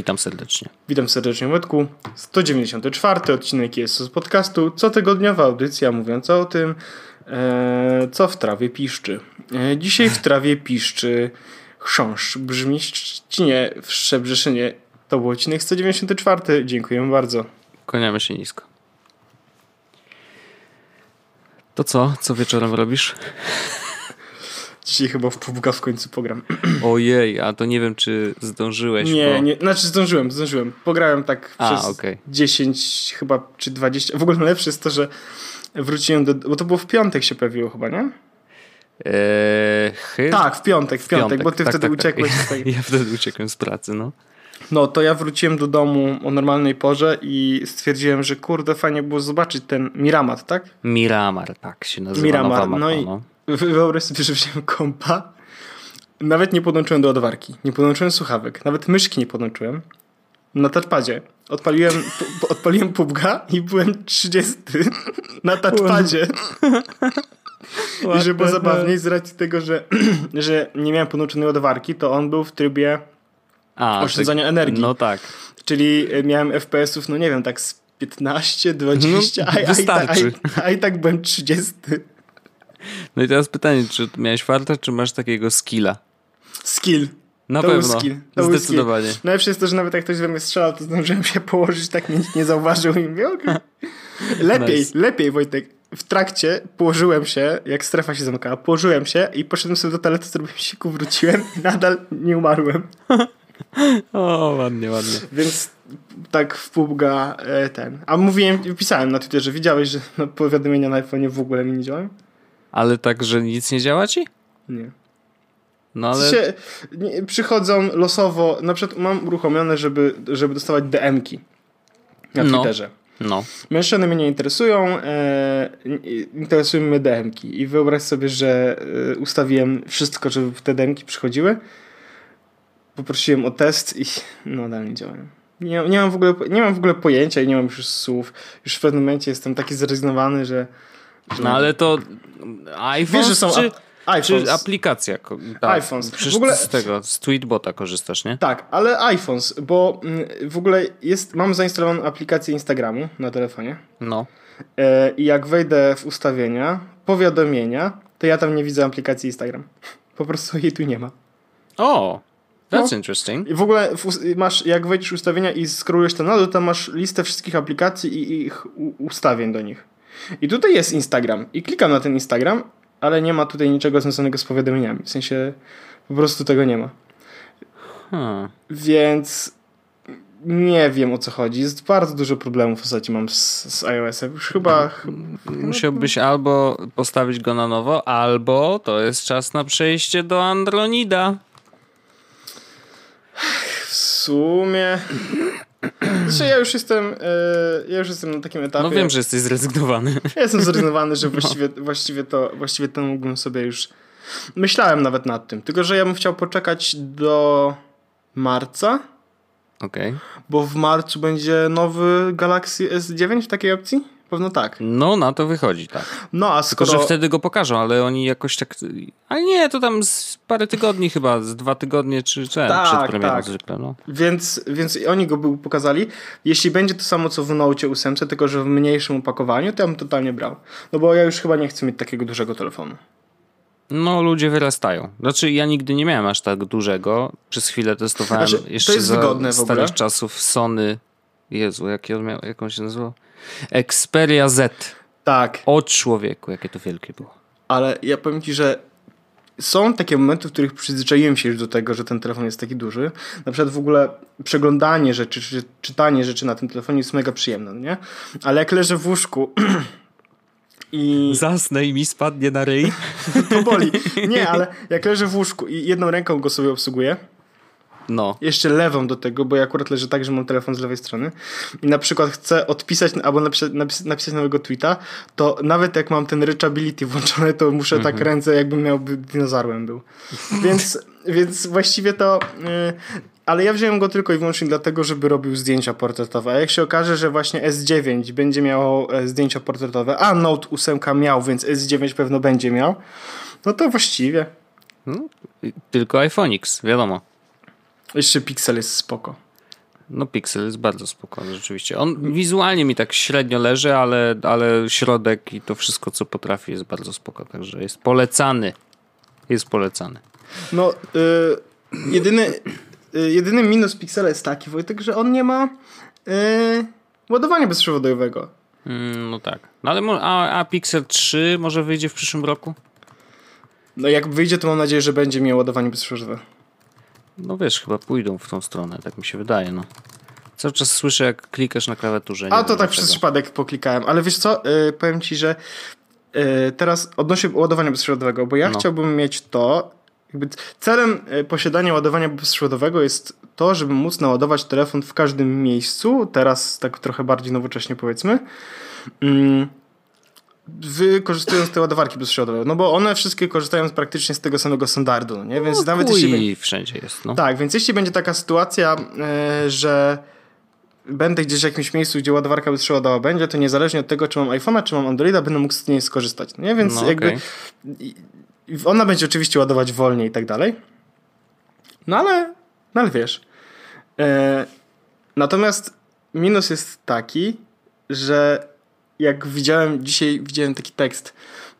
witam serdecznie. Witam serdecznie, Łydku. 194 odcinek jest z podcastu, cotygodniowa audycja mówiąca o tym, e, co w trawie piszczy. E, dzisiaj w trawie piszczy chrząszcz, brzmi ścinie w Szczebrzeszynie. To był odcinek 194. Dziękuję bardzo. Kłaniamy się nisko. To co? Co wieczorem robisz? Dzisiaj chyba w PUBG w końcu pogram. Ojej, a to nie wiem, czy zdążyłeś. Nie, bo... nie, znaczy zdążyłem, zdążyłem. Pograłem tak A, przez okej. 10 chyba, czy 20. W ogóle najlepsze jest to, że wróciłem do... Bo to było w piątek się pojawiło chyba, nie? Eee, chy... Tak, w piątek, w piątek, bo ty tak, wtedy tak, uciekłeś Tak. tej... Ja wtedy uciekłem z pracy, no. No to ja wróciłem do domu o normalnej porze i stwierdziłem, że kurde, fajnie było zobaczyć ten Miramat, tak? Miramar, tak się nazywa Miramar, mapa, no i no. Wyobraź sobie, że wziąłem kompa, nawet nie podłączyłem do odwarki, nie podłączyłem słuchawek, nawet myszki nie podłączyłem. Na touchpadzie. Odpaliłem, pu- odpaliłem pubga i byłem 30 na touchpadzie. I że było zabawniej z racji tego, że, że nie miałem podłączonej odwarki, to on był w trybie A, oszczędzania tak- energii. No tak. Czyli e, miałem FPS-ów, no nie wiem, tak z 15, 20, No, a, a, i a, i, a i tak byłem 30. No i teraz pytanie, czy miałeś farta, czy masz takiego skilla? Skill. Na To pewno. skill. To Zdecydowanie. skill. Najlepsze jest to, że nawet jak ktoś we mnie strzelał, to zdążyłem się położyć, tak mnie nikt nie zauważył i mówię, okej. Lepiej, Nice. lepiej Wojtek. W trakcie położyłem się, jak strefa się zamykała, położyłem się i poszedłem sobie do toalety, zrobiłem siku, wróciłem i nadal nie umarłem. O, ładnie, ładnie. Więc tak w pubga e, ten. A mówiłem, pisałem na Twitterze, widziałeś, że no, powiadomienia na iPhone'ie w ogóle mi nie działają? Ale tak, że nic nie działa ci? Nie. No Ale... Się, przychodzą losowo, na przykład mam uruchomione, żeby, żeby dostawać DM-ki na No. Twitterze. No. Mężczyzny mnie nie interesują, e, interesują mnie DM-ki. I wyobraź sobie, że e, ustawiłem wszystko, żeby te DM-ki przychodziły. Poprosiłem o test i no dalej nie działają. Nie, nie, mam w ogóle, nie mam w ogóle pojęcia i nie mam już słów. Już w pewnym momencie jestem taki zrezygnowany, że... No ale to iPhone Wiesz, że są czy, ap- czy iPhones. aplikacja? Tak. iPhones. Przecież W ogóle- z tego, z Tweetbota korzystasz, nie? Tak, ale iPhones, bo mm, w ogóle jest, mam zainstalowaną aplikację Instagramu na telefonie No. e, i jak wejdę w ustawienia, powiadomienia, to ja tam nie widzę aplikacji Instagram. Po prostu jej tu nie ma. O, that's No. interesting. I w ogóle w, masz, jak wejdziesz w ustawienia i scrollujesz tam na dół, to masz listę wszystkich aplikacji i, ich ustawień do nich. I tutaj jest Instagram. I klikam na ten Instagram, ale nie ma tutaj niczego związanego z powiadomieniami. W sensie po prostu tego nie ma. Hmm. Więc nie wiem o co chodzi. Jest bardzo dużo problemów w zasadzie mam z, z iOS-em. Już chyba... ch- Musiałbyś albo postawić go na nowo, albo to jest czas na przejście do Andronida. W sumie... Znaczy ja już jestem... e, ja już jestem na takim etapie... No wiem, że jesteś zrezygnowany. Ja jestem zrezygnowany, że właściwie, właściwie, to, właściwie to mógłbym sobie już... Myślałem nawet nad tym. Tylko, że ja bym chciał poczekać do marca, Okej. bo w marcu będzie nowy Galaxy S9 w takiej opcji? Pewno tak. No, na to wychodzi, tak. No a Tylko, skoro... że wtedy go pokażą, ale oni jakoś tak... Ale nie, to tam z parę tygodni chyba, z dwa tygodnie czy czy Tak, przed premierą tak. zwykle, no. Więc, więc oni go był pokazali. Jeśli będzie to samo co w Note 8, tylko że w mniejszym opakowaniu, to ja bym totalnie brał. No bo ja już chyba nie chcę mieć takiego dużego telefonu. No, ludzie wyrastają. Znaczy, ja nigdy nie miałem aż tak dużego. Przez chwilę testowałem Znaczy, to jeszcze jest za wygodne w starych ogóle. czasów Sony. Jezu, jak, on miał, jak on się nazywał? Xperia Z. Tak, O człowieku, jakie to wielkie było. ale ja powiem ci, że są takie momenty, w których przyzwyczaiłem się już do tego, że ten telefon jest taki duży. Na przykład w ogóle przeglądanie rzeczy, czy czytanie rzeczy na tym telefonie jest mega przyjemne, nie? Ale jak leżę w łóżku i Zasnę i mi spadnie na ryj. to boli. Nie, ale jak leżę w łóżku i jedną ręką go sobie obsługuję, No. jeszcze lewą do tego, bo ja akurat leżę tak, że mam telefon z lewej strony i na przykład chcę odpisać albo napisać, napis, napisać nowego tweeta, to nawet jak mam ten reachability włączony, to muszę Mhm. tak ręce jakbym miał dinozaurem był. Więc, więc właściwie to... Yy, ale ja wziąłem go tylko i wyłącznie dlatego, żeby robił zdjęcia portretowe. A jak się okaże, że właśnie S9 będzie miało e, zdjęcia portretowe, a Note 8 miał, więc S9 pewno będzie miał, no to właściwie. No, Tylko iPhone X, wiadomo. Jeszcze Pixel jest spoko. No Pixel jest bardzo spokojny, rzeczywiście. On wizualnie mi tak średnio leży, ale, ale środek i to wszystko, co potrafi jest bardzo spoko, także jest polecany. Jest polecany. No, y, jedyny, y, jedyny minus Pixela jest taki, Wojtek, że on nie ma y, ładowania bezprzewodowego. Mm, no tak. No ale a, a Pixel 3 może wyjdzie w przyszłym roku? No jak wyjdzie, to mam nadzieję, że będzie miał ładowanie bezprzewodowe. No wiesz, chyba pójdą w tą stronę, tak mi się wydaje, no. Cały czas słyszę, jak klikasz na klawiaturze. A to tak przez przypadek poklikałem, ale wiesz co, yy, powiem ci, że yy, teraz odnośnie ładowania bezprzewodowego, bo ja no. chciałbym mieć to, jakby celem y, posiadania ładowania bezprzewodowego jest to, żeby móc naładować telefon w każdym miejscu, teraz tak trochę bardziej nowocześnie powiedzmy, mm, wykorzystując te ładowarki bezprzewodowe, no bo one wszystkie korzystają praktycznie z tego samego standardu, no nie? Więc no, nawet jeśli... wszędzie jest, no. Tak, więc jeśli będzie taka sytuacja, yy, że będę gdzieś w jakimś miejscu, gdzie ładowarka bezprzewodowa będzie, to niezależnie od tego, czy mam iPhone'a, czy mam Androida, będę mógł z niej skorzystać, no nie? Więc no, jakby... Okay. Ona będzie oczywiście ładować wolniej i tak dalej. No ale, no ale wiesz. E, natomiast minus jest taki, że jak widziałem dzisiaj, widziałem taki tekst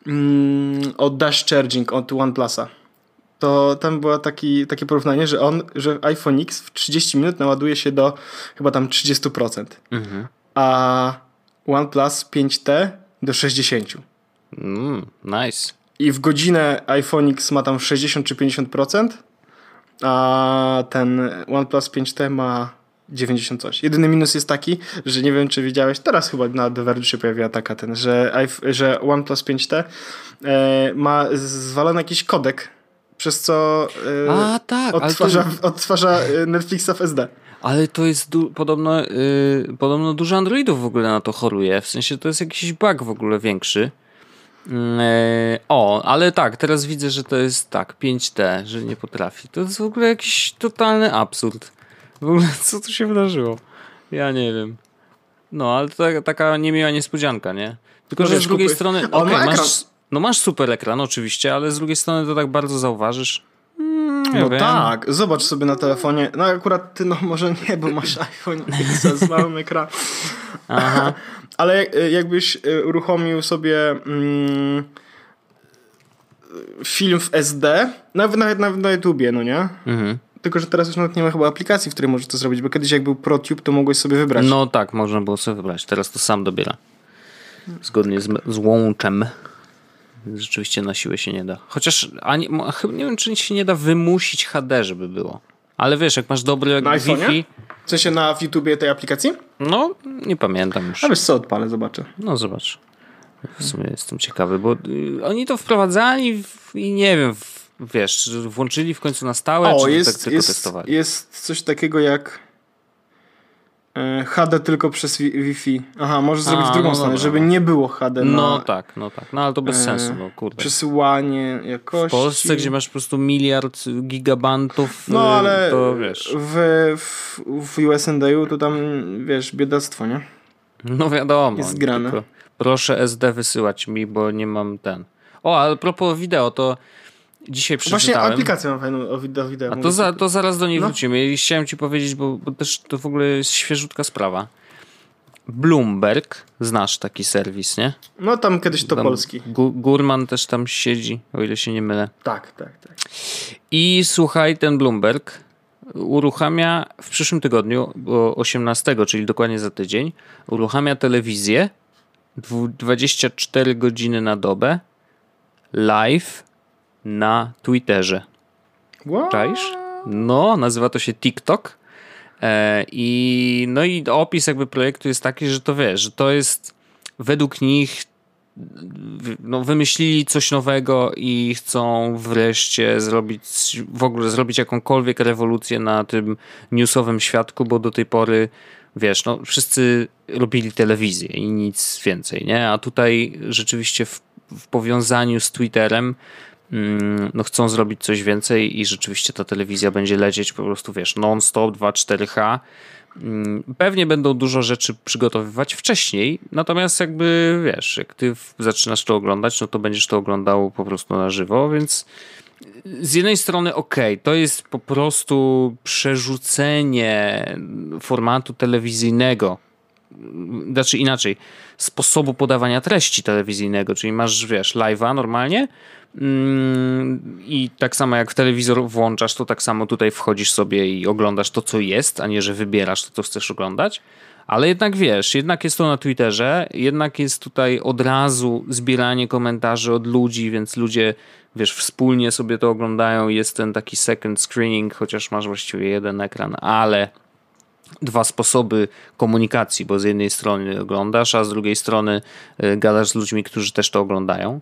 mm, o dash charging od OnePlusa. To tam było taki, takie porównanie, że on, że iPhone X w 30 minut naładuje się do chyba tam 30%. Mhm. A OnePlus 5T do 60%. Mm, nice i w godzinę iPhone X ma tam 60 czy 50%, a ten OnePlus 5T ma 90 coś. Jedyny minus jest taki, że nie wiem czy widziałeś, teraz chyba na The Verge się pojawiła taka ten, że, że OnePlus 5T e, ma zwalony jakiś kodek, przez co e, a, tak, odtwarza, to... odtwarza e, Netflixa w SD. Ale to jest du podobno, yy, podobno dużo Androidów w ogóle na to choruje. W sensie to jest jakiś bug w ogóle większy. Mm, e, o, ale tak, teraz widzę, że to jest tak, 5T, że nie potrafi. To jest w ogóle jakiś totalny absurd. W ogóle co tu się wydarzyło? Ja nie wiem. No, ale to taka niemiła niespodzianka, nie? Tylko, że z drugiej kupy. strony, okay, masz, no masz super ekran oczywiście, ale z drugiej strony to tak bardzo zauważysz. Mm, no wiem. tak, zobacz sobie na telefonie. No akurat ty no może nie, bo masz iPhone z małym ekranem. Aha. Ale jakbyś e, uruchomił sobie mm, film w SD, nawet, nawet, nawet na YouTubie, no nie? Mhm. Tylko, że teraz już nawet nie ma chyba aplikacji, w której możesz to zrobić, bo kiedyś jak był ProTube, to mogłeś sobie wybrać. No tak, można było sobie wybrać. Teraz to sam dobiera. Zgodnie z, z łączem. Rzeczywiście na siłę się nie da. Chociaż ani, nie wiem, czy się nie da wymusić HD, żeby było. Ale wiesz, jak masz dobry na Wi-Fi... W sensie na YouTubie tej aplikacji? No, nie pamiętam już. A wiesz co, odpalę, zobaczę. No zobacz. W sumie jestem ciekawy, bo y, oni to wprowadzali i nie wiem, wiesz, włączyli w końcu na stałe, o, czy jest, tak tylko jest, testowali? Jest coś takiego jak E, HD tylko przez Wi-Fi. Aha, możesz zrobić A, drugą no stronę, dobra. żeby nie było HD. No na, tak, no tak. No ale to bez e, sensu, no kurde. Przesyłanie jakości. W Polsce, gdzie masz po prostu miliard gigabantów, no e, ale to wiesz. W, w, w USA to tam, wiesz, biedactwo, nie? No wiadomo. Jest grane. Proszę SD wysyłać mi, bo nie mam ten. O, ale propos wideo, to Dzisiaj przeczytałem. Właśnie aplikację mam fajną o wideo. A to, za, to zaraz do niej no. wrócimy. Chciałem ci powiedzieć, bo, bo, też to w ogóle jest świeżutka sprawa. Bloomberg, znasz taki serwis, nie? No tam kiedyś to tam polski. Gurman też tam siedzi, o ile się nie mylę. Tak, tak, tak. I słuchaj, ten Bloomberg uruchamia w przyszłym tygodniu, 18, czyli dokładnie za tydzień, uruchamia telewizję 24 godziny na dobę live na Twitterze. What? Czaisz? No, nazywa to się TikTok. E, I, no i opis jakby projektu jest taki, że to wiesz, że to jest według nich no, wymyślili coś nowego i chcą wreszcie zrobić w ogóle zrobić jakąkolwiek rewolucję na tym newsowym świadku, bo do tej pory wiesz, no wszyscy robili telewizję i nic więcej, nie? A tutaj rzeczywiście w, w powiązaniu z Twitterem no chcą zrobić coś więcej i rzeczywiście ta telewizja będzie lecieć po prostu, wiesz, non-stop, 2-4H. Mm, pewnie będą dużo rzeczy przygotowywać wcześniej, natomiast jakby, wiesz, jak ty zaczynasz to oglądać, no to będziesz to oglądał po prostu na żywo, więc z jednej strony ok, to jest po prostu przerzucenie formatu telewizyjnego. Znaczy inaczej, sposobu podawania treści telewizyjnego, czyli masz, wiesz, live'a normalnie mm, i tak samo jak w telewizor włączasz, to tak samo tutaj wchodzisz sobie i oglądasz to, co jest, a nie, że wybierasz to, co chcesz oglądać. Ale jednak wiesz, jednak jest to na Twitterze, jednak jest tutaj od razu zbieranie komentarzy od ludzi, więc ludzie, wiesz, wspólnie sobie to oglądają. Jest ten taki second screening, chociaż masz właściwie jeden ekran, ale dwa sposoby komunikacji, bo z jednej strony oglądasz, a z drugiej strony y, gadasz z ludźmi, którzy też to oglądają.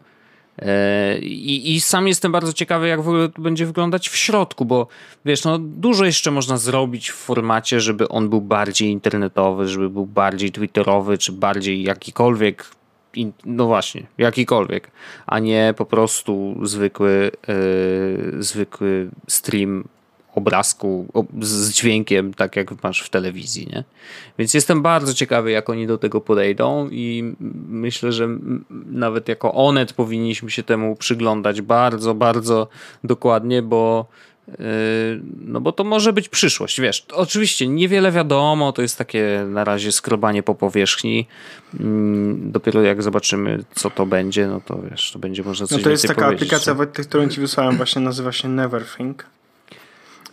E, I, I, sam jestem bardzo ciekawy, jak w ogóle to będzie wyglądać w środku, bo wiesz, no dużo jeszcze można zrobić w formacie, żeby on był bardziej internetowy, żeby był bardziej twitterowy, czy bardziej jakikolwiek, no właśnie, jakikolwiek, a nie po prostu zwykły, yy, zwykły stream obrazku z dźwiękiem, tak jak masz w telewizji, nie? Więc jestem bardzo ciekawy, jak oni do tego podejdą i myślę, że nawet jako Onet powinniśmy się temu przyglądać bardzo, bardzo dokładnie, bo yy, no bo to może być przyszłość, wiesz. Oczywiście niewiele wiadomo, to jest takie na razie skrobanie po powierzchni. Mm, dopiero jak zobaczymy, co to będzie, no to wiesz, to będzie można coś No to jest taka aplikacja, którą ci wysłałem właśnie, nazywa się Neverthink.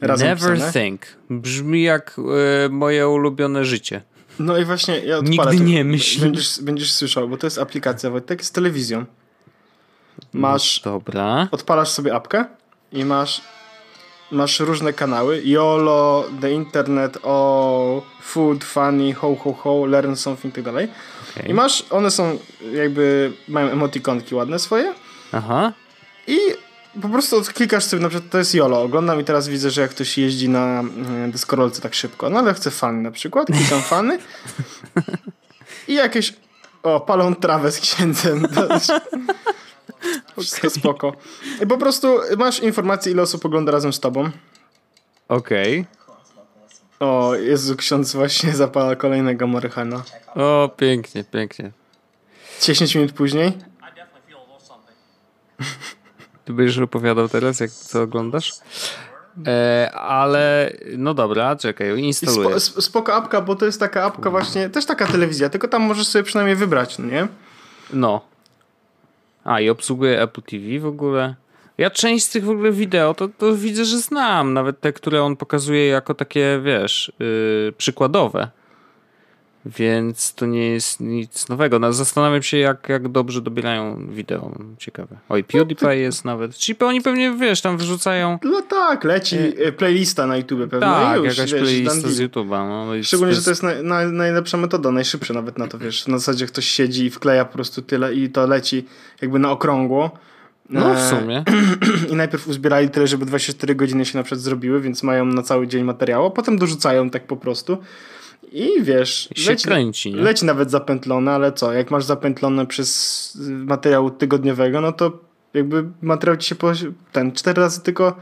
Razem Never pisane. think. Brzmi jak e, moje ulubione życie. No i właśnie ja Nigdy nie myśl. Będziesz, będziesz słyszał, bo to jest aplikacja Wojtek z telewizją. Masz. Dobra. Odpalasz sobie apkę i masz masz różne kanały. YOLO, The Internet, o Food, Funny, Ho Ho Ho, Learn Something i tak dalej. Okay. I masz, one są jakby, mają emotikonki ładne swoje. Aha. I po prostu klikasz sobie, na przykład to jest YOLO, oglądam i teraz widzę, że jak ktoś jeździ na mm, deskorolce tak szybko, no ale chcę fany na przykład, klikam fany i jakieś, o, palą trawę z księdzem. Wszystko okay. spoko. I po prostu masz informację, ile osób ogląda razem z tobą. Okej. Okay. O, Jezu, ksiądz właśnie zapala kolejnego marychana. O, pięknie, pięknie. 10 minut później. Ty będziesz opowiadał teraz, jak co oglądasz? E, ale no dobra, czekaj, instaluję. Spo, spoko apka, bo to jest taka apka właśnie, też taka telewizja, tylko tam możesz sobie przynajmniej wybrać, no nie? No. A i obsługuje Apple TV w ogóle. Ja część z tych w ogóle wideo to, to widzę, że znam, nawet te, które on pokazuje jako takie, wiesz, yy, przykładowe. Więc to nie jest nic nowego. No, zastanawiam się, jak, jak dobrze dobierają wideo. Ciekawe. Oj, PewDiePie jest nawet. Czyli oni pewnie, wiesz, tam wyrzucają... No tak, leci e... playlista na YouTube pewnie. Tak, już, jakaś wiesz, playlista z YouTube'a. No, Szczególnie, że to jest na, na, najlepsza metoda, najszybsza nawet na to, wiesz. Na zasadzie ktoś siedzi i wkleja po prostu tyle i to leci jakby na okrągło. No w sumie. I najpierw uzbierali tyle, żeby 24 godziny się na przykład zrobiły, więc mają na cały dzień materiału, a potem dorzucają tak po prostu. I wiesz, I się leci, kręci, nie? leci nawet zapętlone, ale co, jak masz zapętlone przez materiał tygodniowego, no to jakby materiał ci się po, ten cztery razy tylko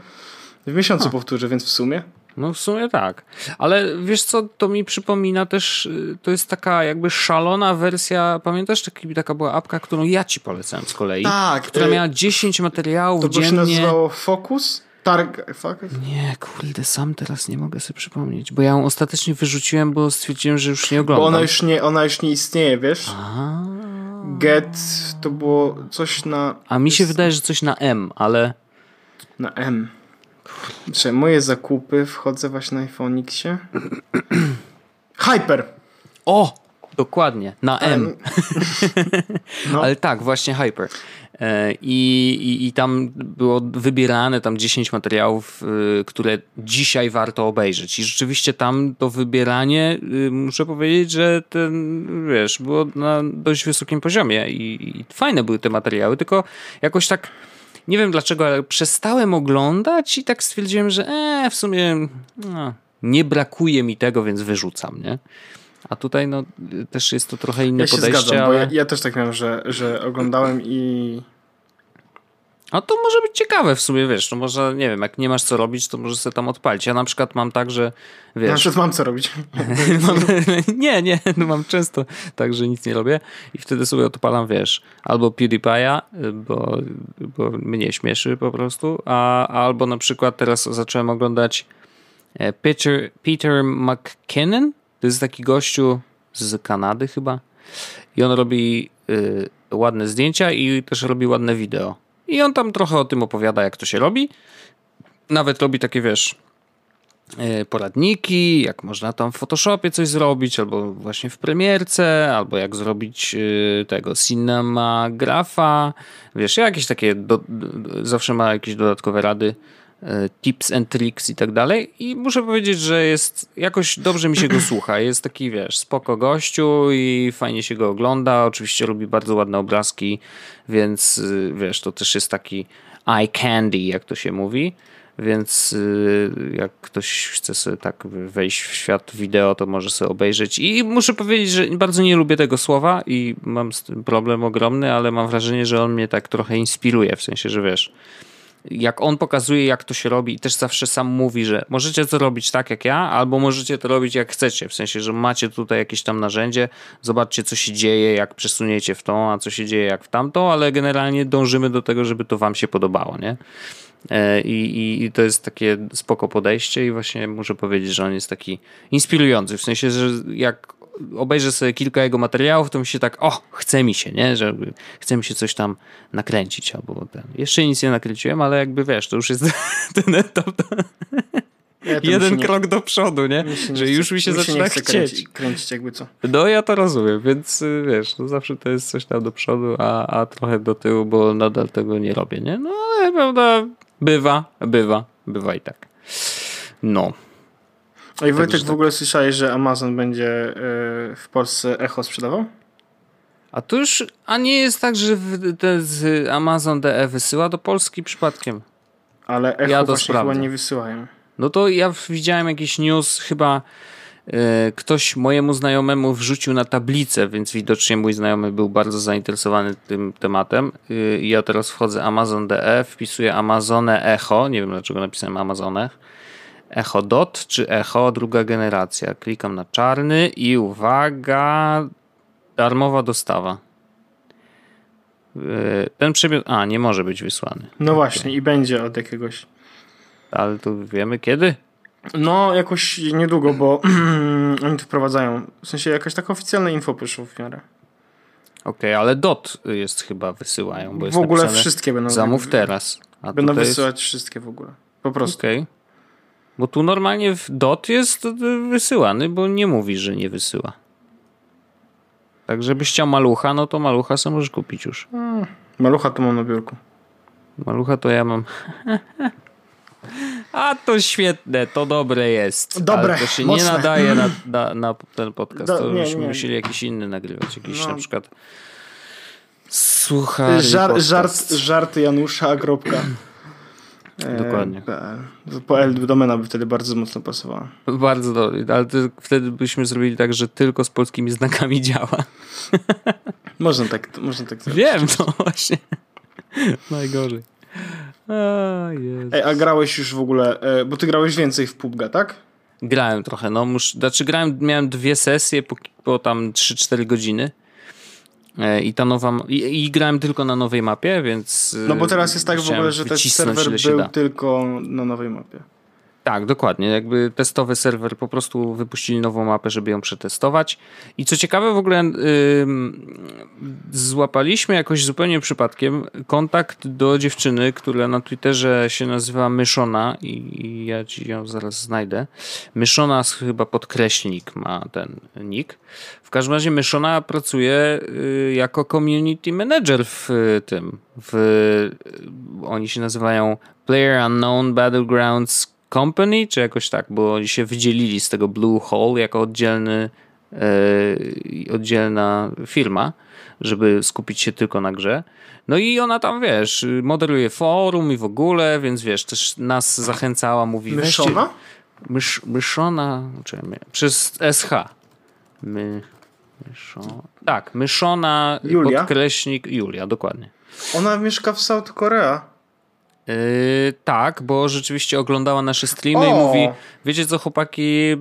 w miesiącu powtórzy, więc w sumie. No w sumie tak. Ale wiesz co, to mi przypomina też, y, to jest taka jakby szalona wersja, pamiętasz, taki, taka była apka, którą ja ci polecałem z kolei? Tak. Która y, miała 10 materiałów to dziennie. To się nazywało Focus? Targ... Nie, kurde, sam teraz nie mogę sobie przypomnieć, bo ja ją ostatecznie wyrzuciłem, bo stwierdziłem, że już nie oglądam. Bo ona już nie, ona już nie istnieje, wiesz? Get to było coś na... A mi się wydaje, że coś na M, ale... Na M. Czy moje zakupy, wchodzę właśnie na iPhone'iksie. Hyper! O! Dokładnie, na M. M. No. Ale tak, właśnie Hyper. E, I, i, I tam było wybierane tam 10 materiałów, y, które dzisiaj warto obejrzeć. I rzeczywiście tam to wybieranie, y, muszę powiedzieć, że ten, wiesz, było na dość wysokim poziomie i, i fajne były te materiały, tylko jakoś tak nie wiem dlaczego, ale przestałem oglądać i tak stwierdziłem, że e, w sumie no, nie brakuje mi tego, więc wyrzucam, nie? A tutaj no, też jest to trochę inne ja podejście. Zgadzam, ale... bo ja, ja, też tak miałem, że, że oglądałem i. No to może być ciekawe w sumie, wiesz, no może, nie wiem, jak nie masz co robić, to może sobie tam odpalić. Ja na przykład mam tak, że, wiesz... Na przykład mam co robić. mam, nie, nie, no mam często tak, że nic nie robię i wtedy sobie odpalam, wiesz, albo PewDiePie'a, bo, bo mnie śmieszy po prostu, a, albo na przykład teraz zacząłem oglądać e, Peter, Peter McKinnon, to jest taki gościu z Kanady chyba i on robi y, ładne zdjęcia i też robi ładne wideo. I on tam trochę o tym opowiada, jak to się robi. Nawet robi takie, wiesz, e, poradniki, jak można tam w Photoshopie coś zrobić, albo właśnie w premierce, albo jak zrobić e, tego Cinemagrafa. Wiesz, jakieś takie, do, zawsze ma jakieś dodatkowe rady, tips and tricks i tak dalej. I muszę powiedzieć, że jest, jakoś dobrze mi się go słucha. Jest taki, wiesz, spoko gościu i fajnie się go ogląda. Oczywiście robi bardzo ładne obrazki, więc y, wiesz, to też jest taki eye candy, jak to się mówi. Więc y, jak ktoś chce sobie tak wejść w świat wideo, to może sobie obejrzeć. I muszę powiedzieć, że bardzo nie lubię tego słowa i mam z tym problem ogromny, ale mam wrażenie, że on mnie tak trochę inspiruje. W sensie, że wiesz, jak on pokazuje, jak to się robi i też zawsze sam mówi, że możecie to robić tak jak ja, albo możecie to robić jak chcecie. W sensie, że macie tutaj jakieś tam narzędzie, zobaczcie, co się dzieje, jak przesuniecie w tą, a co się dzieje, jak w tamtą, ale generalnie dążymy do tego, żeby to wam się podobało, nie? E, I, i, I, to jest takie spoko podejście i właśnie muszę powiedzieć, że on jest taki inspirujący, w sensie, że jak obejrzę sobie kilka jego materiałów, to mi się tak, o, chce mi się, nie? Że chce mi się coś tam nakręcić albo ten. Jeszcze nic nie nakręciłem, ale jakby wiesz, to już jest ten etap. Ja Jeden krok nie, do przodu, nie? nie że już mi się mi zaczyna się chcieć. Kręcić, kręcić, jakby co. No ja to rozumiem, więc y, wiesz, no zawsze to jest coś tam do przodu, a, a trochę do tyłu, bo nadal tego nie robię, nie? No ale prawda, bywa, bywa, bywa i tak. No. A i Wojtek, w ogóle słyszałeś, że Amazon będzie y, w Polsce Echo sprzedawał? A to już, a nie jest tak, że z Amazon DE wysyła do Polski przypadkiem? Ale Echo ja właśnie chyba nie wysyłają. No to ja widziałem jakiś news, chyba y, ktoś mojemu znajomemu wrzucił na tablicę, więc widocznie mój znajomy był bardzo zainteresowany tym tematem. Y, ja teraz wchodzę Amazon DE, wpisuję Amazonę Echo, nie wiem dlaczego napisałem Amazonę Echo Dot czy Echo druga generacja. Klikam na czarny i uwaga, darmowa dostawa. E, ten przedmiot, a nie może być wysłany. No okay. właśnie i będzie od jakiegoś. Ale tu wiemy kiedy? No, jakoś niedługo, bo oni to wprowadzają. W sensie jakaś taka oficjalna info przyszło w miarę. Okej, okay, ale DOT jest chyba wysyłają. Bo w ogóle wszystkie będą. Zamów teraz. A będą wysyłać jest... wszystkie w ogóle. Po prostu. Okej. Okay. Bo tu normalnie DOT jest wysyłany, bo nie mówi, że nie wysyła. Tak, żebyś chciał malucha, no to malucha sobie możesz kupić już. Hmm. Malucha to mam na biurku. Malucha to ja mam. A to świetne, to dobre jest. Dobre, Ale to się mocne. nie nadaje na, na, na ten podcast. Do, to byśmy musieli jakiś inny nagrywać. Jakiś no. na przykład Słuchaj. Żar, żart, żart Janusza Agrobka. Dokładnie. E, po L domena by wtedy bardzo mocno pasowała. Bardzo dobrze, ale wtedy byśmy zrobili tak, że tylko z polskimi znakami działa. Można tak, można tak zrobić. Wiem, no właśnie. Najgorzej. A, Ej, a grałeś już w ogóle, e, bo ty grałeś więcej w PUBG, tak? Grałem trochę, no. Mus, znaczy grałem, miałem dwie sesje po, po tam 3-4 godziny. E, I ta nowa. I, I, grałem tylko na nowej mapie, więc. No bo teraz jest tak w ogóle, że ten serwer był tylko na nowej mapie. Tak, dokładnie. Jakby testowy serwer po prostu wypuścili nową mapę, żeby ją przetestować. I co ciekawe, w ogóle yy, złapaliśmy jakoś zupełnie przypadkiem kontakt do dziewczyny, która na Twitterze się nazywa Myszona i, i ja ci ją zaraz znajdę. Myszona chyba podkreślnik ma ten nick. W każdym razie Myszona pracuje yy, jako community manager w y, tym. W, y, oni się nazywają Player Unknown Battlegrounds Company, czy jakoś tak, bo oni się wydzielili z tego Blue Hole jako oddzielny, e, oddzielna firma, żeby skupić się tylko na grze. No i ona tam, wiesz, moderuje forum i w ogóle, więc wiesz, też nas zachęcała, mówi... Myszona? Mysz, myszona, czy, przez SH. My, myszona, tak, myszona, Julia? podkreśnik, Julia, dokładnie. Ona mieszka w South Korea. Yy, tak, bo rzeczywiście oglądała nasze streamy O! i mówi, wiecie co chłopaki, yy,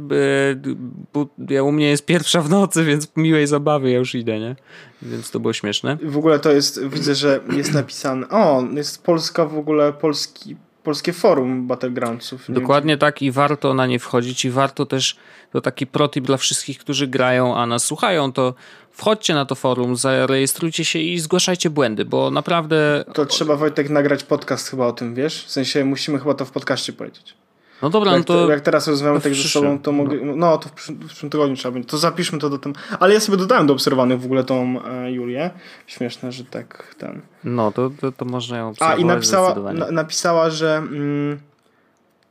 ja, u mnie jest pierwsza w nocy, więc miłej zabawy, ja już idę, nie? Więc to było śmieszne. W ogóle to jest, widzę, że jest napisane. O, jest Polska w ogóle, polski, polskie forum Battlegroundsów. Nie Dokładnie tak i warto na nie wchodzić i warto też, to taki protip dla wszystkich, którzy grają, a nas słuchają, to wchodźcie na to forum, zarejestrujcie się i zgłaszajcie błędy, bo naprawdę... To trzeba Wojtek nagrać podcast chyba o tym, wiesz? W sensie musimy chyba to w podcaście powiedzieć. No dobra, Jak, no to... jak teraz rozmawiamy tak ze sobą, to mogę. No, to w, przyszłym- w przyszłym tygodniu trzeba będzie. To zapiszmy to do tym. Ale ja sobie dodałem do obserwowanych w ogóle tą e, Julię. Śmieszne, że tak ten. No, to, to, to można ją A obserwować i napisała, na, napisała, że mm,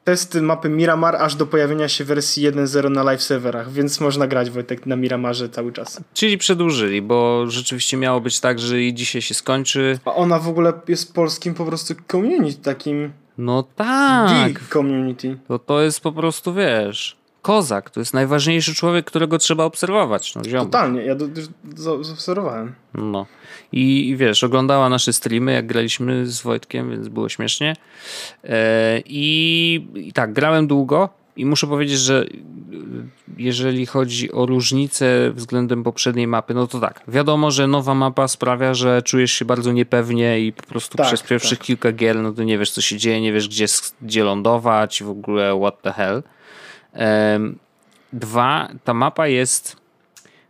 testy mapy Miramar aż do pojawienia się wersji 1.0 na live serwerach, więc można grać Wojtek na Miramarze cały czas. Czyli przedłużyli, bo rzeczywiście miało być tak, że i dzisiaj się skończy. A ona w ogóle jest polskim po prostu community, takim No tak, geek community. to, to jest po prostu, wiesz, kozak, to jest najważniejszy człowiek, którego trzeba obserwować, no. Totalnie, ja do, zaobserwowałem. No. I, I wiesz, oglądała nasze streamy, jak graliśmy z Wojtkiem, więc było śmiesznie. E, i, I tak, grałem długo i muszę powiedzieć, że e, jeżeli chodzi o różnice względem poprzedniej mapy, no to tak, wiadomo, że nowa mapa sprawia, że czujesz się bardzo niepewnie i po prostu Tak, przez pierwszych tak. kilka gier, no to nie wiesz, co się dzieje, nie wiesz, gdzie, gdzie lądować, w ogóle what the hell. Dwa, ta mapa jest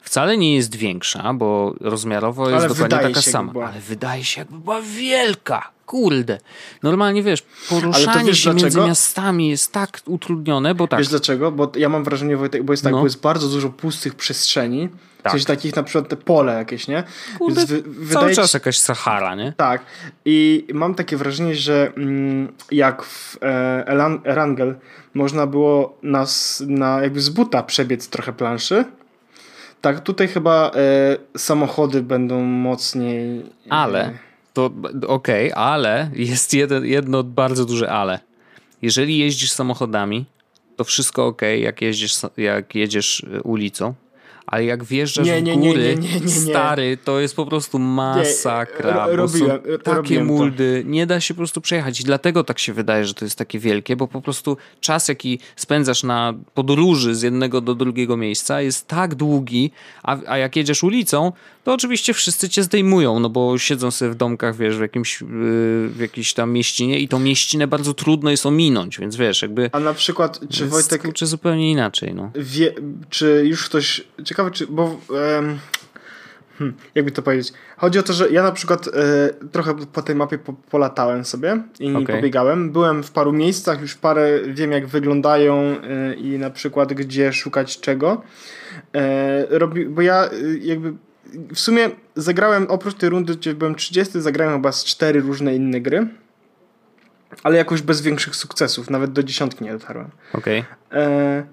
wcale nie jest większa, bo rozmiarowo jest Ale dokładnie taka sama. Ale wydaje się, jakby była wielka. Kurde. Normalnie wiesz, poruszanie wiesz się między dlaczego? miastami jest tak utrudnione, bo tak. Wiesz dlaczego? Bo ja mam wrażenie, Wojtek, bo jest tak, No. bo jest bardzo dużo pustych przestrzeni. Tak. Coś takich na przykład te pole jakieś, nie? Kurde, Więc wy, cały wydaje czas ci- jakaś Sahara, nie? Tak. I mam takie wrażenie, że mm, jak w e, Elan- Erangel można było nas na jakby z buta przebiec trochę planszy, tak tutaj chyba e, samochody będą mocniej. e, Ale, to okej, ale jest jeden, jedno bardzo duże ale. Jeżeli jeździsz samochodami, to wszystko ok, jak jeździsz, jak jedziesz y, ulicą, ale jak wjeżdżasz Nie, w nie, nie, góry, nie, nie, nie, nie. stary, to jest po prostu masakra. ro- bo są robiłem- ro- takie robiłem muldy, nie da się po prostu przejechać. I dlatego tak się wydaje, że to jest takie wielkie, bo po prostu czas, jaki spędzasz na podróży z jednego do drugiego miejsca jest tak długi, a, a jak jedziesz ulicą, to oczywiście wszyscy cię zdejmują, no bo siedzą sobie w domkach, wiesz, w jakimś, yy, w jakiejś tam mieścinie i tą mieścinę bardzo trudno jest ominąć, więc wiesz, jakby A na przykład, czy Wojtek kurczę, zupełnie inaczej, no. wie, czy już ktoś. Ciekawe, czy. Bo. hmm, jakby to powiedzieć. Chodzi o to, że ja na przykład e, trochę po tej mapie po, polatałem sobie i Okej. pobiegałem. Byłem w paru miejscach, już parę wiem, jak wyglądają e, i na przykład gdzie szukać czego. E, robi, bo ja jakby. W sumie zagrałem oprócz tej rundy, gdzie byłem 30, zagrałem chyba z cztery różne inne gry. Ale jakoś bez większych sukcesów, nawet do dziesiątki nie dotarłem. Okej. E,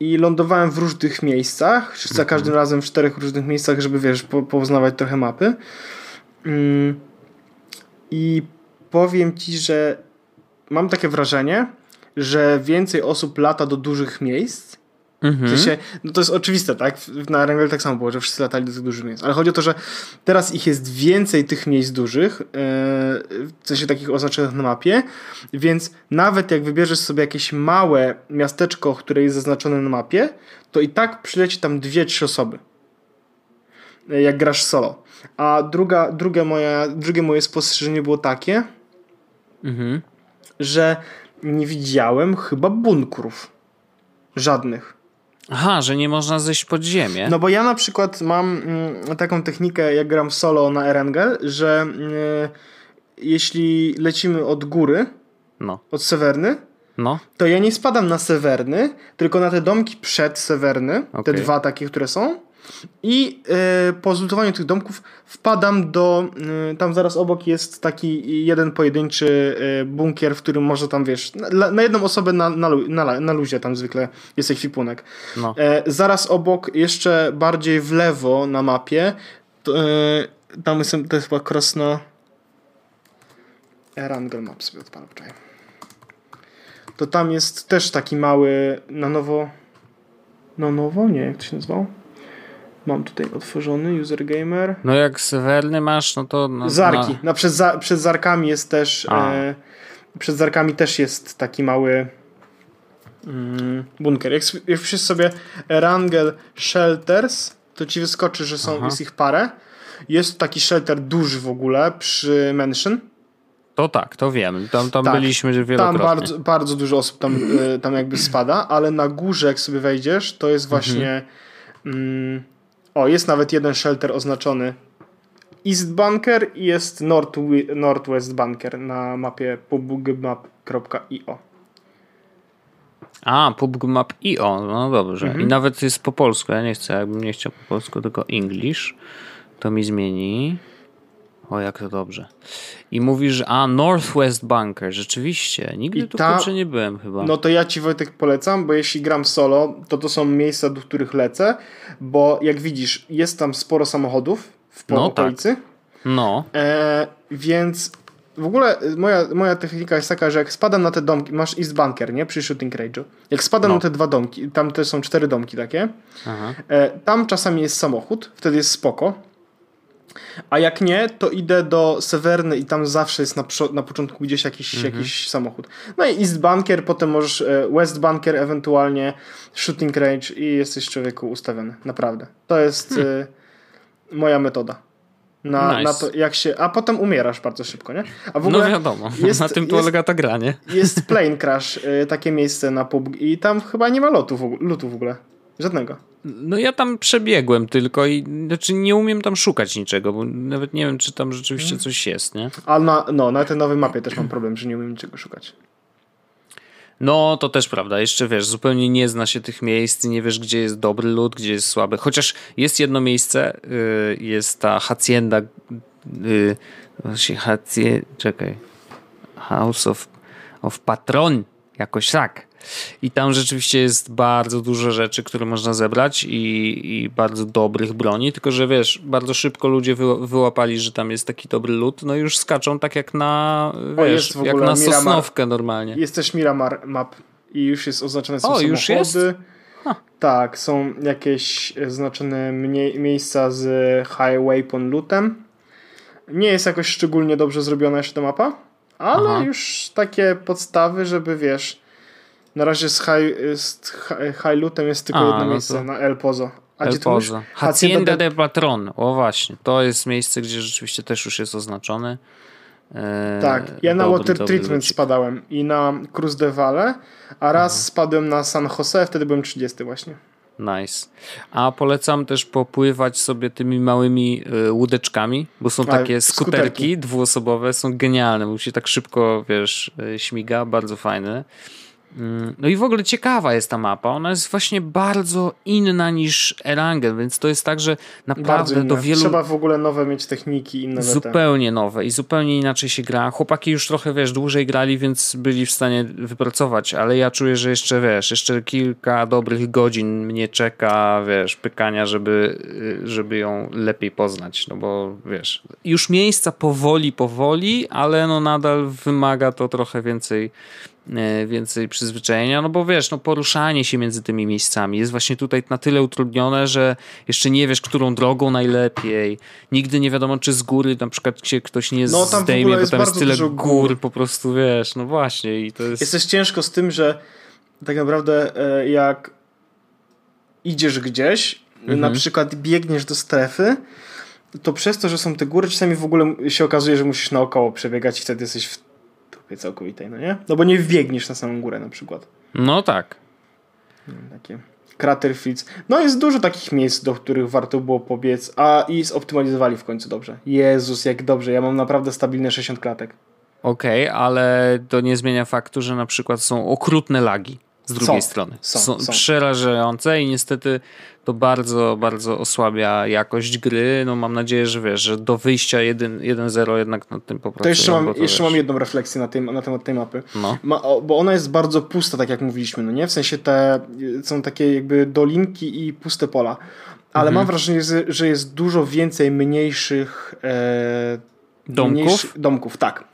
I lądowałem w różnych miejscach, za każdym razem w czterech różnych miejscach, żeby wiesz, po, poznawać trochę mapy. Mm, I powiem ci, że mam takie wrażenie, że więcej osób lata do dużych miejsc. W Mhm. sensie, no to jest oczywiste, tak? W- Na Rangel tak samo było, że wszyscy latali do tych dużych miejsc. Ale chodzi o to, że teraz ich jest więcej tych miejsc dużych, yy, w sensie takich oznaczonych na mapie, więc nawet jak wybierzesz sobie jakieś małe miasteczko, które jest zaznaczone na mapie, to i tak przyleci tam dwie, trzy osoby. Yy, Jak grasz solo. A druga, druga moja, drugie moje spostrzeżenie było takie, Mhm. że nie widziałem chyba bunkrów. Żadnych. Aha, że nie można zejść pod ziemię. No bo ja na przykład mam mm, taką technikę, jak gram solo na Erangel, że y, jeśli lecimy od góry, No, od Sewerny, no. to ja nie spadam na Sewerny, tylko na te domki przed Sewerny, te Okej. dwa takie, które są. I y, po zlutowaniu tych domków wpadam do. Y, tam zaraz obok jest taki jeden pojedynczy y, bunkier, w którym można tam wiesz. Na, na jedną osobę na, na, na, na luzie tam zwykle jest ekwipunek. No. E, zaraz obok, jeszcze bardziej w lewo na mapie, to, e, tam jest, to jest chyba Krosno. Erangel Map sobie czekaj. To tam jest też taki mały, na nowo, na nowo? Nie, jak to się nazywał? Mam tutaj otworzony, User Gamer. No jak sewerny masz, no to... No, Zarki. No, No, przed, za, przed Zarkami jest też e, Przed Zarkami też jest taki mały mm, bunkier. Jak, jak wpiszesz sobie Rangel Shelters, to ci wyskoczy, że są, jest ich parę. Jest taki shelter duży w ogóle przy Mansion. To tak, to wiem. Tam, tam tak, byliśmy wielokrotnie. Tam bardzo, bardzo dużo osób tam, e, tam jakby spada, ale na górze jak sobie wejdziesz, to jest właśnie mhm. mm, o, jest nawet jeden shelter oznaczony East Bunker i jest North, Northwest Bunker na mapie pubgmap.io. A, pubgmap.io, no dobrze. Mhm. I nawet jest po polsku. Ja nie chcę, jakbym nie chciał po polsku, tylko English. To mi zmieni. O, jak to dobrze. I mówisz, a Northwest Bunker, rzeczywiście. Nigdy I tu ta... nie byłem chyba. No to ja ci Wojtek polecam, bo jeśli gram solo, to to są miejsca, do których lecę, bo jak widzisz, jest tam sporo samochodów w no, tak. okolicy. Tak. No. E, więc w ogóle moja, moja technika jest taka, że jak spadam na te domki, masz East Bunker, nie? Przy Shooting Rage'u. Jak spadam no. na te dwa domki, tam też są cztery domki takie, e, tam czasami jest samochód, wtedy jest spoko. A jak nie, to idę do Sewerny i tam zawsze jest na, na początku gdzieś jakiś, mhm. jakiś samochód. No i East Bunker, potem możesz e, West Bunker, ewentualnie Shooting Range i jesteś człowieku ustawiony. Naprawdę. To jest hmm. y, moja metoda. Na, nice. na to, jak się, a potem umierasz bardzo szybko, nie? A w ogóle no wiadomo, jest, na tym polega ta gra, nie? Jest Plane Crash, y, takie miejsce na pub i tam chyba nie ma lotu w, lotu w ogóle. Żadnego. No ja tam przebiegłem tylko i znaczy nie umiem tam szukać niczego, bo nawet nie wiem, czy tam rzeczywiście hmm. coś jest, nie? A na, no, na tej nowej mapie też mam problem, że nie umiem niczego szukać. No, to też prawda. Jeszcze wiesz, zupełnie nie zna się tych miejsc, nie wiesz, gdzie jest dobry lud, gdzie jest słaby. Chociaż jest jedno miejsce, yy, jest ta hacienda, yy, właśnie hacie, czekaj, House of, of Patron, jakoś tak. I tam rzeczywiście jest bardzo dużo rzeczy, które można zebrać i, i bardzo dobrych broni, tylko że wiesz, bardzo szybko ludzie wy, wyłapali, że tam jest taki dobry lód, no i już skaczą tak jak na, wiesz, jak na sosnówkę normalnie. Jest też Miramar Map i już jest oznaczone są o, samochody. Już jest? Tak, są jakieś oznaczone miejsca z High Weapon Lootem. Nie jest jakoś szczególnie dobrze zrobiona jeszcze ta mapa, ale Aha. już takie podstawy, żeby wiesz na razie z, high, z jest tylko A, jedno no miejsce, to... na El Pozo. A El gdzie Pozo. Hacienda de Patron. O właśnie, to jest miejsce, gdzie rzeczywiście też już jest oznaczone. Eee, tak, ja na Water Treatment spadałem i na Cruz de Valle, a raz Aha. spadłem na San Jose, wtedy byłem 30 właśnie. Nice. A polecam też popływać sobie tymi małymi y, łódeczkami, bo są takie skuterki, skuterki dwuosobowe, są genialne, bo się tak szybko, wiesz, y, śmiga, bardzo fajne. Mm, no i w ogóle ciekawa jest ta mapa. Ona jest właśnie bardzo inna niż Erangen, więc to jest tak, że naprawdę do wielu. Trzeba w ogóle nowe mieć techniki, inne Zupełnie nowe i zupełnie inaczej się gra. Chłopaki już trochę, wiesz, dłużej grali, więc byli w stanie wypracować, ale ja czuję, że jeszcze, wiesz, jeszcze kilka dobrych godzin mnie czeka, wiesz, pykania, żeby, żeby ją lepiej poznać, no bo, wiesz, już miejsca powoli, powoli, ale no nadal wymaga to trochę więcej więcej przyzwyczajenia, no bo wiesz, no poruszanie się między tymi miejscami jest właśnie tutaj na tyle utrudnione, że jeszcze nie wiesz, którą drogą najlepiej. Nigdy nie wiadomo, czy z góry na przykład się ktoś nie no, tam zdejmie, bo tam jest tyle gór, gór, po prostu, wiesz, no właśnie i to jest... Jest też ciężko z tym, że tak naprawdę e, jak idziesz gdzieś, mhm. na przykład biegniesz do strefy, to przez to, że są te góry, czasami w ogóle się okazuje, że musisz naokoło przebiegać i wtedy jesteś w całkowitej, no nie? No bo nie wbiegniesz na samą górę na przykład. No tak. Takie Craterfields. No jest dużo takich miejsc, do których warto było pobiec, a i zoptymalizowali w końcu dobrze. Jezus, jak dobrze. Ja mam naprawdę stabilne 60 klatek. Okej, okay, ale to nie zmienia faktu, że na przykład są okrutne lagi z drugiej są, strony. Są, są, są, przerażające i niestety to bardzo, bardzo osłabia jakość gry. No mam nadzieję, że wiesz, że do wyjścia 1.0 jednak nad tym popracują. To jeszcze mam, to jeszcze mam jedną refleksję na, tym, na temat tej mapy. No. Ma, bo ona jest bardzo pusta, tak jak mówiliśmy, no nie? W sensie te są takie jakby dolinki i puste pola. Ale mhm. mam wrażenie, że jest dużo więcej mniejszych e, domków. Mniejszych domków, tak.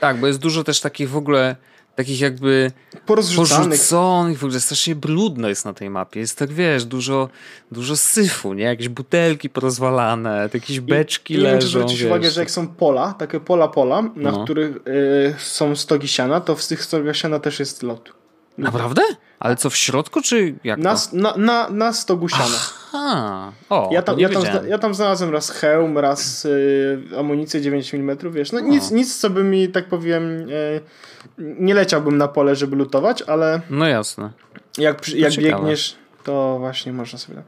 Tak, bo jest dużo też takich w ogóle takich jakby Porozrzucanych. porzuconych, w ogóle strasznie brudno jest na tej mapie. Jest tak, wiesz, dużo, dużo syfu, nie? Jakieś butelki porozwalane, jakieś beczki I, i nie wiem, czy leżą, zwrócić wiesz. uwagę, że jak są pola, takie pola pola, na No. których y, są stogi siana, to w tych stogach siana też jest lot. Naprawdę? Ale co, w środku, czy jak Na, to? na, na, na stogu siana. A, o, Ja tam, ja, tam, zna- ja tam znalazłem raz hełm, raz y, amunicję 9 mm, wiesz, no nic, nic co by mi, tak powiem, y, nie leciałbym na pole, żeby lutować, ale No jasne. jak, jak biegniesz, to właśnie można sobie...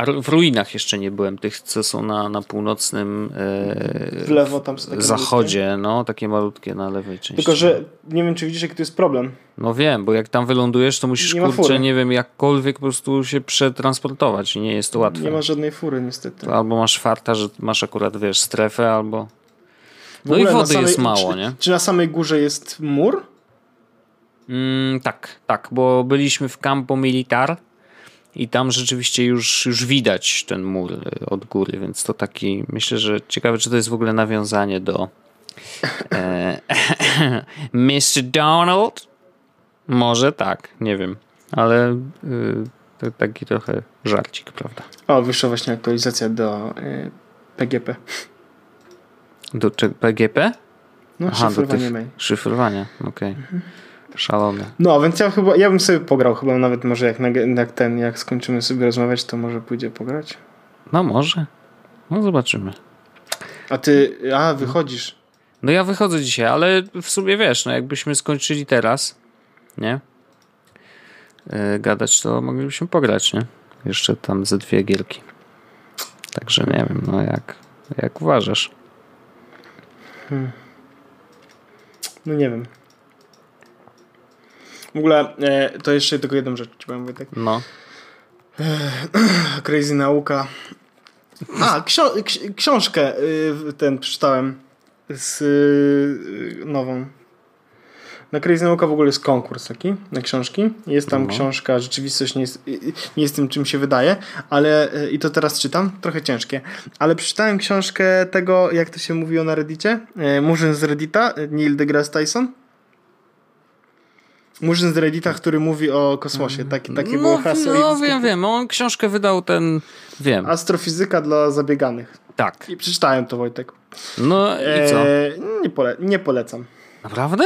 A w ruinach jeszcze nie byłem, tych, co są na, na północnym e, W lewo tam są takie zachodzie, no, takie malutkie na lewej części. Tylko, że nie wiem, czy widzisz, jak to jest problem. No wiem, bo jak tam wylądujesz, to musisz, Nie kurczę, nie wiem, jakkolwiek po prostu się przetransportować i nie jest to łatwe. Nie ma żadnej fury, niestety. To Albo masz farta, że masz akurat, wiesz, strefę, albo... No i wody jest samej- mało, czy, nie? Czy na samej górze jest mur? Mm, tak, tak, bo byliśmy w Campo Militar i tam rzeczywiście już, już widać ten mur y, od góry, więc to taki, myślę, że ciekawe, czy to jest w ogóle nawiązanie do e, Mr. Donald? Może tak, nie wiem, ale y, to taki trochę żarcik, prawda? O, wyszła właśnie aktualizacja do y, PGP. Do czy, PGP? No, Aha, szyfrowanie tych mail. szyfrowania, okej. Szalone. No, więc ja chyba, ja bym sobie pograł, chyba nawet może jak, na, jak ten, jak skończymy sobie rozmawiać, to może pójdzie pograć. No może. No zobaczymy. A ty, a, wychodzisz. No ja wychodzę dzisiaj, ale w sumie wiesz, no jakbyśmy skończyli teraz, nie? Yy, gadać, to moglibyśmy pograć, nie? Jeszcze tam ze dwie gierki. Także nie wiem, no jak, jak uważasz? No nie wiem. W ogóle, e, to jeszcze tylko jedną rzecz ci powiem, Wojtek. No. Crazy nauka. A, ksio- ks- książkę y, ten przeczytałem z y, nową. Na Crazy Nauka w ogóle jest konkurs taki na książki. Jest tam No. książka, rzeczywistość nie jest, y, y, nie jest tym, czym się wydaje, ale y, i to teraz czytam, trochę ciężkie. Ale przeczytałem książkę tego, jak to się mówiło na Reddicie. Y, Murzyn z Reddita, y, Neil deGrasse Tyson. Murzyn z Reddita, który mówi o kosmosie. Taki, takie było No, hasło. no I- wiem, wiem. On książkę wydał ten. Wiem. Astrofizyka dla zabieganych. Tak. I przeczytałem to, Wojtek. No i co? Eee, nie, pole nie polecam. Naprawdę?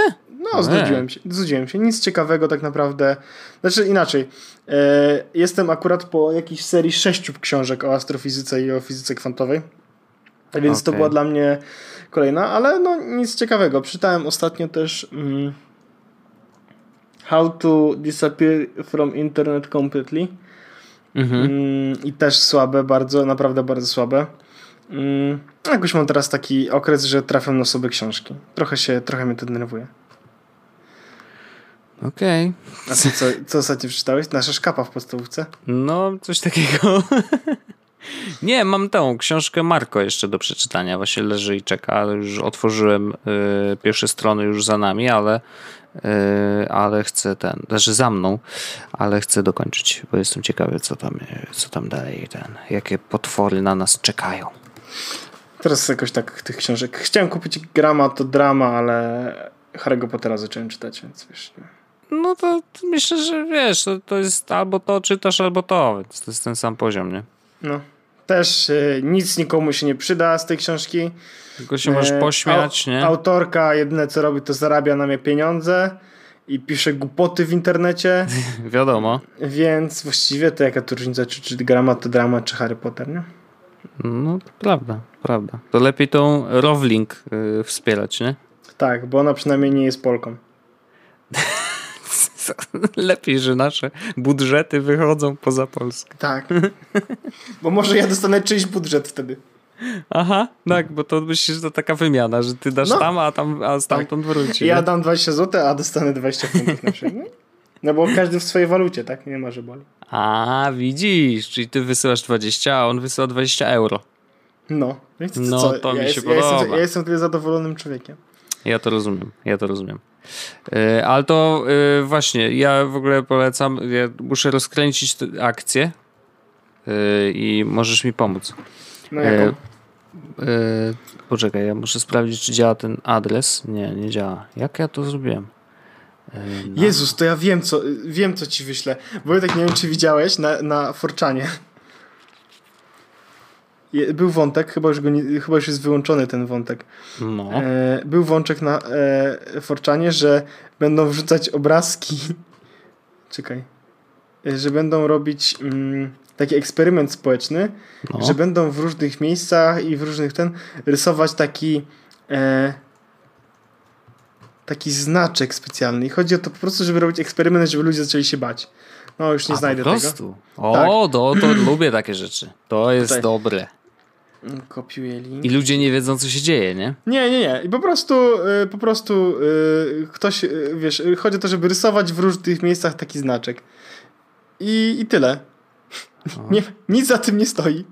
No, znudziłem się, znudziłem się. Nic ciekawego tak naprawdę. Znaczy inaczej. Eee, jestem akurat po jakiejś serii sześciu książek o astrofizyce i o fizyce kwantowej. Więc to Okej. była dla mnie kolejna, ale no nic ciekawego. Przeczytałem ostatnio też mm, How to Disappear from Internet Completely. Mhm. Mm, I też słabe, bardzo, naprawdę bardzo słabe. Mm, jakoś mam teraz taki okres, że trafiam na sobie książki. Trochę się, trochę mnie to denerwuje. Okej. A ty co, co ostatnio przeczytałeś? Nasza szkapa w podstawówce? No, coś takiego. Nie, mam tą książkę Marko jeszcze do przeczytania. Właśnie leży i czeka. Już otworzyłem y, pierwsze strony już za nami, ale, ale chcę ten, leży za mną, ale chcę dokończyć, bo jestem ciekawy, co tam, y, co tam dalej, ten, jakie potwory na nas czekają. Teraz jakoś tak tych książek. Chciałem kupić Grama, to drama, ale Harry'ego Pottera zacząłem czytać, więc wiesz. Nie. No to myślę, że wiesz, to, to jest albo to czytasz, albo to, więc to jest ten sam poziom, nie? No. Też y, nic nikomu się nie przyda z tej książki. Tylko się możesz E, pośmiać, nie? Autorka jedyne co robi, to zarabia na mnie pieniądze i pisze głupoty w internecie. Wiadomo. Więc właściwie to jaka tu różnica, czy, czy to drama, czy Harry Potter, nie? No, prawda, prawda. To lepiej tą Rowling y, wspierać, nie? Tak, bo ona przynajmniej nie jest Polką. lepiej, że nasze budżety wychodzą poza Polskę. Tak. bo może ja dostanę czyjś budżet wtedy. Aha, tak, bo to myślisz, że to taka wymiana, że ty dasz No. tam, a tam a stamtąd wróci. Ja dam 20 zł, a dostanę 20 funtów na przykład. No bo każdy w swojej walucie, tak? Nie ma, że boli. A, widzisz, czyli ty wysyłasz 20, a on wysyła 20 euro. No. To No, co? to mi ja się jest, ja jestem, podoba. ja jestem wtedy zadowolonym człowiekiem. Ja to rozumiem, ja to rozumiem. Yy, ale to yy, właśnie, ja w ogóle polecam, ja muszę rozkręcić akcję yy, i możesz mi pomóc. No E, jaką? e, poczekaj, ja muszę sprawdzić, czy działa ten adres. Nie, nie działa. Jak ja to zrobiłem? Na... Jezus, to ja wiem co, wiem co ci wyślę. Wojtek, nie wiem czy widziałeś na, na Forczanie. Był wątek, chyba już, go nie, chyba już jest wyłączony ten wątek. No. E, był wątek na e, Forczanie, że będą wrzucać obrazki. Czekaj. E, że będą robić mm, taki eksperyment społeczny, no. że będą w różnych miejscach i w różnych ten rysować taki e, taki znaczek specjalny. I chodzi o to po prostu, żeby robić eksperyment, żeby ludzie zaczęli się bać. No, już nie A, znajdę po prostu. tego. O, Tak. to, to lubię takie rzeczy. To jest Tutaj. dobre. Kopiuję link. I ludzie nie wiedzą, co się dzieje, nie? Nie, nie, nie. I po prostu, y, po prostu y, ktoś, y, wiesz, chodzi o to, żeby rysować w różnych miejscach taki znaczek. I, i tyle. Nie, nic za tym nie stoi.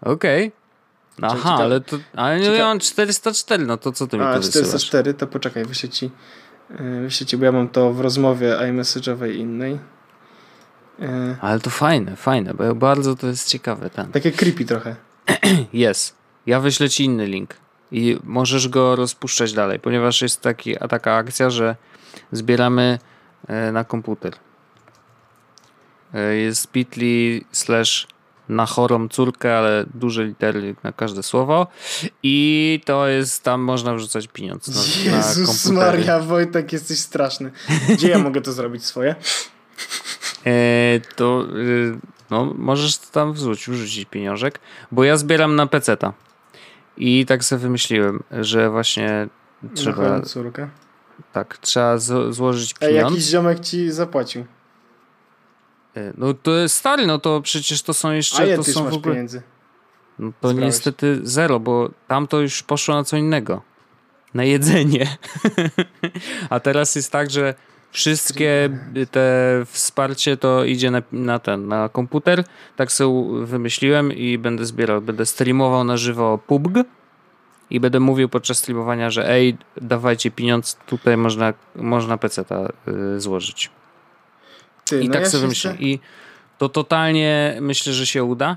Okej. Aha, Ciekawe- ale to. Ale nie, mam 404, no to co ty mi A, tu wysyłasz? 404, to poczekaj, wyślę ci, wyślę ci, bo ja mam to w rozmowie iMessage'owej innej. Y, Ale to fajne, fajne, bo bardzo to jest ciekawe ten. takie creepy trochę. Jest. Ja wyślę ci inny link i możesz go rozpuszczać dalej, ponieważ jest taki, a taka akcja, że zbieramy e, na komputer. E, Jest bit.ly slash na chorą córkę, ale duże litery na każde słowo i to jest, tam można wrzucać pieniądze na, na Jezus komputery. Maria, Wojtek, jesteś straszny. Gdzie ja mogę to zrobić swoje? E, to y, no, możesz tam wrzucić, wrzucić pieniążek, bo ja zbieram na peceta i tak sobie wymyśliłem, że właśnie trzeba, córkę. tak, trzeba złożyć pieniądz. jakiś ziomek ci zapłacił. E, No to jest stary, no to przecież to są A jeszcze, ile to ty już są masz w ogóle, pieniędzy? no to zbrałeś? niestety zero, bo tam to już poszło na co innego, na jedzenie. A teraz jest tak, że wszystkie te wsparcie to idzie na, na ten, na komputer. Tak sobie wymyśliłem i będę zbierał, będę streamował na żywo PUBG i będę mówił podczas streamowania, że ej, dawajcie pieniądz, tutaj można, można peceta y, złożyć. Ty, I no tak ja sobie wymyśliłem. chcę- I to totalnie myślę, że się uda.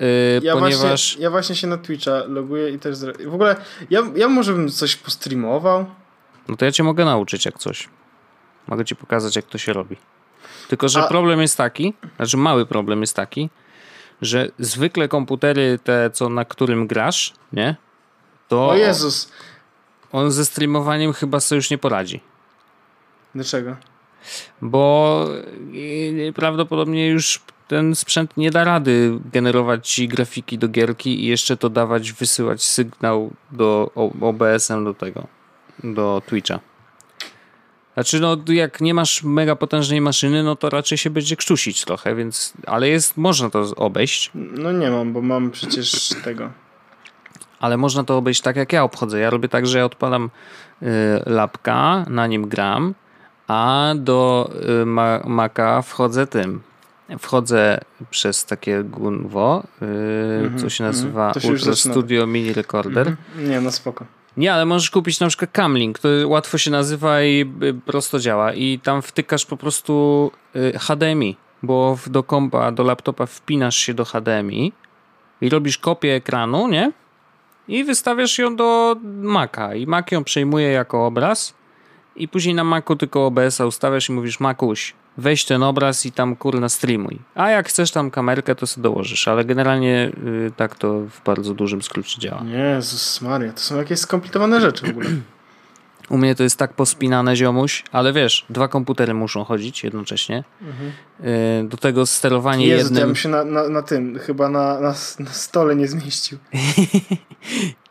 y, Ja, ponieważ właśnie, ja właśnie się na Twitcha loguję i też... W ogóle ja, ja może bym coś postreamował. No to ja cię mogę nauczyć jak coś. Mogę ci pokazać, jak to się robi. Tylko, że A- problem jest taki, znaczy mały problem jest taki, że zwykle komputery te, co na którym grasz, nie? To O Jezus. on ze streamowaniem chyba sobie już nie poradzi. Dlaczego? Bo y, prawdopodobnie już ten sprzęt nie da rady generować ci grafiki do gierki i jeszcze to dawać, wysyłać sygnał do OBS-em do tego, do Twitcha. Znaczy, no, jak nie masz mega potężnej maszyny, no to raczej się będzie krztusić trochę, więc, ale jest, można to obejść, No nie mam, bo mam przecież tego. ale można to obejść tak, jak ja obchodzę. Ja robię tak, że ja odpalam y, lapka, na nim gram, a do y, ma Maca wchodzę tym. Wchodzę przez takie gunwo, y, co się mhm. nazywa się już Ultra. Studio Mini Recorder. Mhm. Nie, no spoko. Nie, ale możesz kupić na przykład Camlink, to łatwo się nazywa i y, prosto działa. I tam wtykasz po prostu y, HDMI, bo do kompa, do laptopa wpinasz się do HDMI i robisz kopię ekranu, nie? I wystawiasz ją do Maca i Mac ją przejmuje jako obraz i później na Macu tylko OBS-a ustawiasz i mówisz Macuś, weź ten obraz i tam kurna streamuj. A jak chcesz tam kamerkę, to sobie dołożysz, ale generalnie y, tak to w bardzo dużym skrócie działa. Jezus Maria, to są jakieś skomplikowane rzeczy w ogóle. U mnie to jest tak pospinane ziomuś, ale wiesz, dwa komputery muszą chodzić jednocześnie. Yy, Do tego sterowanie Jezu, to ja jednym. bym się na, na, na tym chyba na, na, na stole nie zmieścił.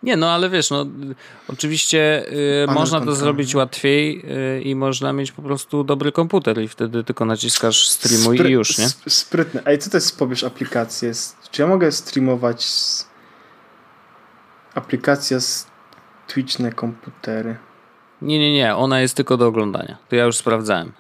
Nie, no ale wiesz, no y, oczywiście Panel można to zrobić łatwiej yy, i można mieć po prostu dobry komputer i wtedy tylko naciskasz streamuj Spry- i już, nie? sp- Sprytne. Ej, co to jest pobierz aplikację? Czy ja mogę streamować z... aplikacja z Twitch na komputery? Nie, nie, nie, ona jest tylko do oglądania. To ja już sprawdzałem.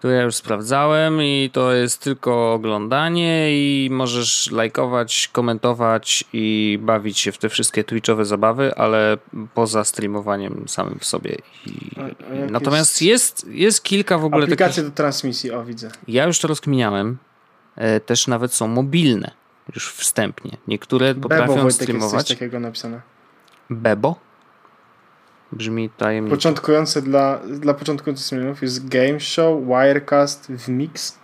To ja już sprawdzałem i to jest tylko oglądanie i możesz lajkować, komentować i bawić się w te wszystkie twitchowe zabawy, ale poza streamowaniem samym w sobie. I, A- natomiast jest... jest kilka w ogóle takich... Aplikacje do transmisji, o widzę. Ja już to rozkminiałem. E, też nawet są mobilne. Już wstępnie. Niektóre Bebo potrafią jest streamować. coś takiego napisane. Bebo? Brzmi tajemniczo. Początkujące dla, dla początkujących streamerów jest Game Show, Wirecast, Vmix.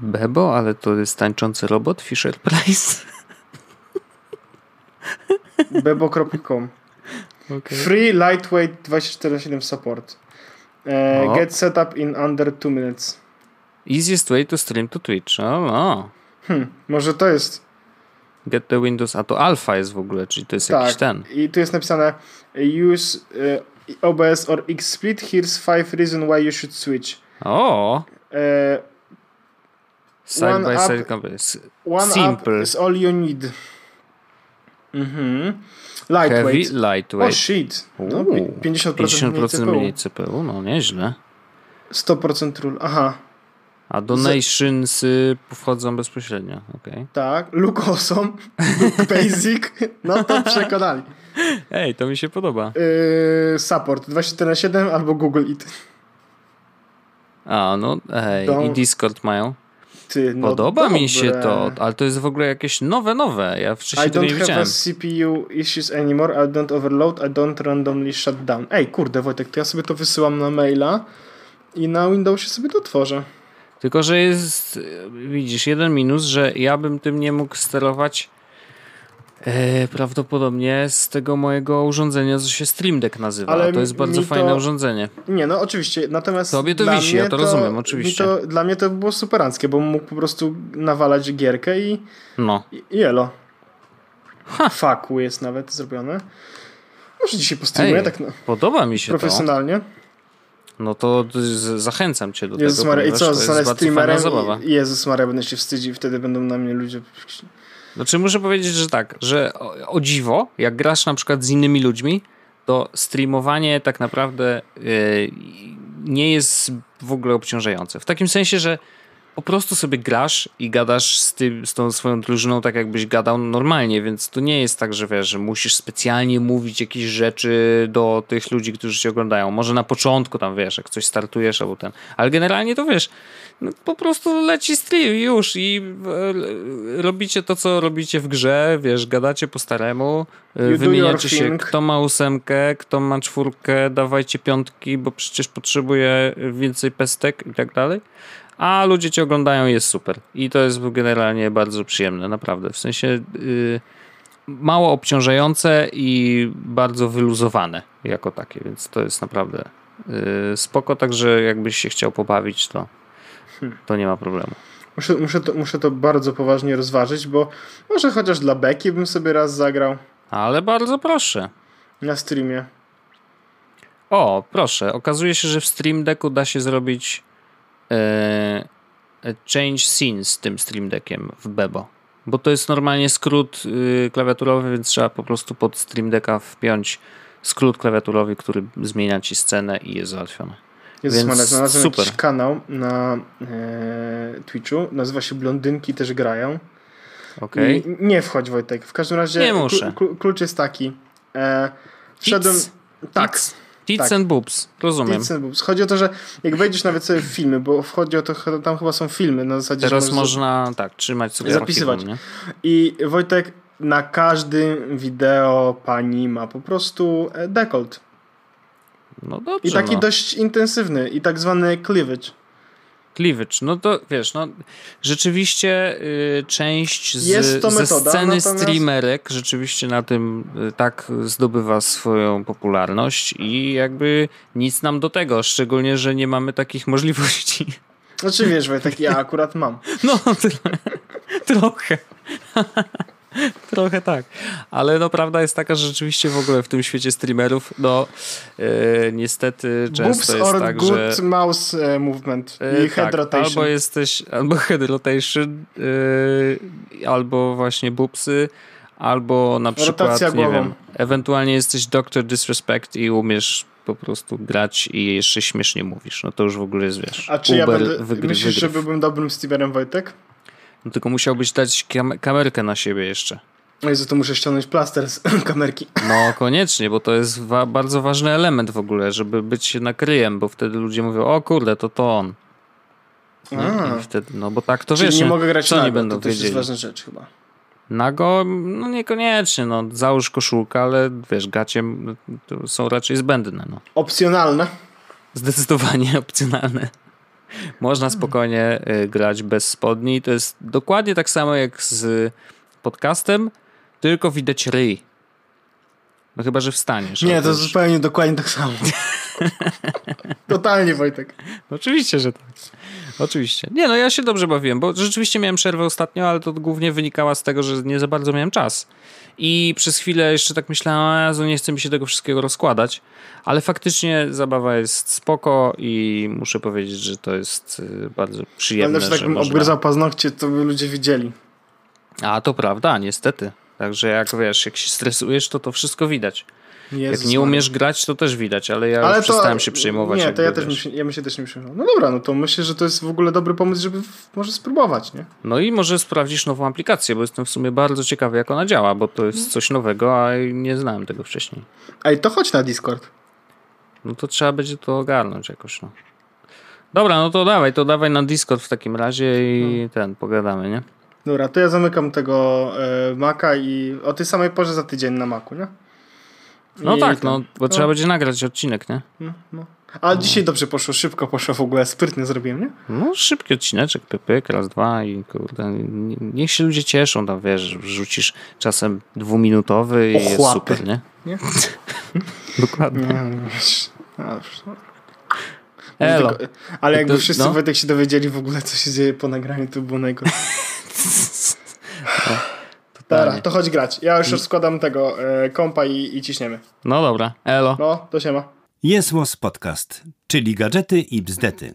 Bebo, ale to jest tańczący robot Fisher Price. Bebo.com okay. Free Lightweight 24/7 support. Uh, get set up in under 2 minutes. Easiest way to stream to Twitch. O, no. Hmm, może to jest. Get the Windows, a to alfa jest w ogóle, czyli to jest tak. jakiś ten. I tu jest napisane use uh, OBS or XSplit. Here's five reasons why you should switch. O! Uh, side by up, side company. One Simple. Up is all you need. Mhm. Lightweight. Heavy, lightweight. Oh shit. No, Uuu, 50%, 50% mniej CPU. mniej CPU, no nieźle. 100% rule. Aha. A donations y, wchodzą bezpośrednio, okej. Tak. Look basic. No to przekonali. Ej, to mi się podoba. Yy, support 24 na 7 albo Google It. A, no ej, To- i Discord mają. Ty, no Podoba mi się dobre. to, ale to jest w ogóle jakieś nowe, nowe. Ja wcześniej I tego nie don't have a widziałem. CPU issues anymore, I don't overload, I don't randomly shut down. Ej, kurde Wojtek, to ja sobie to wysyłam na maila i na Windowsie sobie to tworzę. Tylko, że jest, widzisz, jeden minus, że ja bym tym nie mógł sterować e, prawdopodobnie z tego mojego urządzenia, co się Stream Deck nazywa. Ale to jest bardzo to- fajne urządzenie. Nie, no oczywiście, natomiast Tobie to wisi, ja to rozumiem, oczywiście. To, dla mnie to było superanckie, bo mógł po prostu nawalać gierkę i, No. i i elo. Faku jest nawet zrobione. Może dzisiaj postreamuję tak Podoba mi się to. profesjonalnie. No to zachęcam cię do Jezus tego, Maria, i co, to jest zostanę streamerem zabawa. i Jezus Maria, będę się wstydził, wtedy będą na mnie ludzie... Znaczy muszę powiedzieć, że tak, że o, o dziwo, jak grasz na przykład z innymi ludźmi, to streamowanie tak naprawdę yy, nie jest w ogóle obciążające. W takim sensie, że po prostu sobie grasz i gadasz z, tym, z tą swoją drużyną tak jakbyś gadał normalnie, więc to nie jest tak, że wiesz, że musisz specjalnie mówić jakieś rzeczy do tych ludzi, którzy cię oglądają. Może na początku tam wiesz, jak coś startujesz albo ten, ale generalnie to wiesz, no, po prostu leci stream już i e, robicie to, co robicie w grze, wiesz, gadacie po staremu, e, wymieniacie się, thing. kto ma ósemkę, kto ma czwórkę, dawajcie piątki, bo przecież potrzebuje więcej pestek i tak dalej. A ludzie cię oglądają jest super. I to jest generalnie bardzo przyjemne, naprawdę. W sensie y, mało obciążające i bardzo wyluzowane jako takie, więc to jest naprawdę y, spoko. Także jakbyś się chciał pobawić, to, to nie ma problemu. Muszę, muszę, to, muszę to bardzo poważnie rozważyć, bo może chociaż dla beki bym sobie raz zagrał Ale bardzo proszę. na streamie. O, proszę. Okazuje się, że w Stream Decku da się zrobić change scenes z tym Stream Deckiem w Bebo. Bo to jest normalnie skrót y, klawiaturowy, więc trzeba po prostu pod Stream Decka wpiąć skrót klawiaturowy, który zmienia ci scenę i jest załatwione. Jezus Więc Maria, znalazłem super. jakiś kanał na e, Twitchu, nazywa się Blondynki też grają. I nie wchodź Wojtek, w każdym razie Nie muszę. klu- klu- klucz jest taki. E, wszedłem... Tak, Tits tak. and boobs. Rozumiem. Tits and boobs. Chodzi o to, że jak wejdziesz nawet sobie w filmy, bo wchodzi o to, tam chyba są filmy na zasadzie, Teraz można tak trzymać sobie Zapisywać. archiwum? I Wojtek, na każdym wideo pani ma po prostu e, dekolt. No dobrze. I taki no. dość intensywny i tak zwany cleavage. Cleavage, no to wiesz, no rzeczywiście y, część z, Jest to ze metoda, sceny natomiast- streamerek rzeczywiście na tym y, tak zdobywa swoją popularność i jakby nic nam do tego, szczególnie, że nie mamy takich możliwości. Znaczy wiesz, Wojtek, ja akurat mam. No, tyle. trochę. Trochę tak. Ale no prawda jest taka, że rzeczywiście w ogóle w tym świecie streamerów, no y, niestety często Boobs jest or tak, good że... mouse e, movement E, i head tak, rotation. Albo jesteś, albo head rotation, yy, albo właśnie bupsy, albo na przykład, Rotacja nie głową. wiem, ewentualnie jesteś Doctor Disrespect i umiesz po prostu grać i jeszcze śmiesznie mówisz. No to już w ogóle jest, wiesz, A czy ja Uber będę, wygry, myślisz, że wygryw. byłbym dobrym streamerem, Wojtek? No tylko musiałbyś dać kam kamerkę na siebie jeszcze. Jezu, to muszę ściągnąć plaster z kamerki. No koniecznie, bo to jest wa bardzo ważny element w ogóle, żeby być nakryjem, bo wtedy ludzie mówią, o kurde, to to on. No, wtedy, no bo tak to Czyli wiesz, nie mogę grać co nago, nie będą to też wiedzieli. jest ważna rzecz chyba. Nago, no niekoniecznie, no załóż koszulkę, ale wiesz, gacie są raczej zbędne. No. Opcjonalne. Zdecydowanie opcjonalne. Można spokojnie y, grać bez spodni. To jest dokładnie tak samo jak z podcastem, tylko widać ryj. No chyba, że wstaniesz. Nie, to zupełnie dokładnie tak samo. Totalnie, Wojtek. Oczywiście, że tak. Oczywiście. Nie, no ja się dobrze bawiłem, bo rzeczywiście miałem przerwę ostatnio, ale to głównie wynikała z tego, że nie za bardzo miałem czas. I przez chwilę jeszcze tak myślałem, że nie chce mi się tego wszystkiego rozkładać, ale faktycznie zabawa jest spoko i muszę powiedzieć, że to jest y, bardzo przyjemne. Ale też tak można... obgryzał paznokcie, to by ludzie widzieli. A, to prawda, niestety. Także jak wiesz, jak się stresujesz, to to wszystko widać. Jezus jak nie umiesz grać, to też widać, ale ja ale już to, przestałem się przejmować. Nie, to ja też myśl, ja myślę też nie przejmował. No dobra, no to myślę, że to jest w ogóle dobry pomysł, żeby może spróbować, nie? No i może sprawdzisz nową aplikację, bo jestem w sumie bardzo ciekawy, jak ona działa, bo to jest coś nowego, a nie znałem tego wcześniej. Ej, to chodź na Discord. No to trzeba będzie to ogarnąć jakoś, no. Dobra, no to dawaj, to dawaj na Discord w takim razie i no. ten, pogadamy, nie? Dobra, to ja zamykam tego e, Maca i o tej samej porze za tydzień na Macu, nie? No I tak, no, bo no. trzeba będzie nagrać odcinek, nie? No, no. Ale no. dzisiaj dobrze poszło, szybko poszło w ogóle, sprytnie zrobiłem, nie? No, szybki odcineczek, pypyk, raz, dwa i kurde, niech się ludzie cieszą, tam wiesz, rzucisz czasem dwuminutowy i Ochłapy. jest super, nie? nie? Dokładnie. Nie, no, no, no. Elo. ale jakby to, wszyscy no? Wojtek się dowiedzieli w ogóle, co się dzieje po nagraniu, to było najgorsze. Dobra, to chodź grać. Ja już mm. rozkładam tego e, kompa i, i ciśniemy. No dobra, elo. No, to się ma. Jest Podcast, czyli gadżety i bzdety.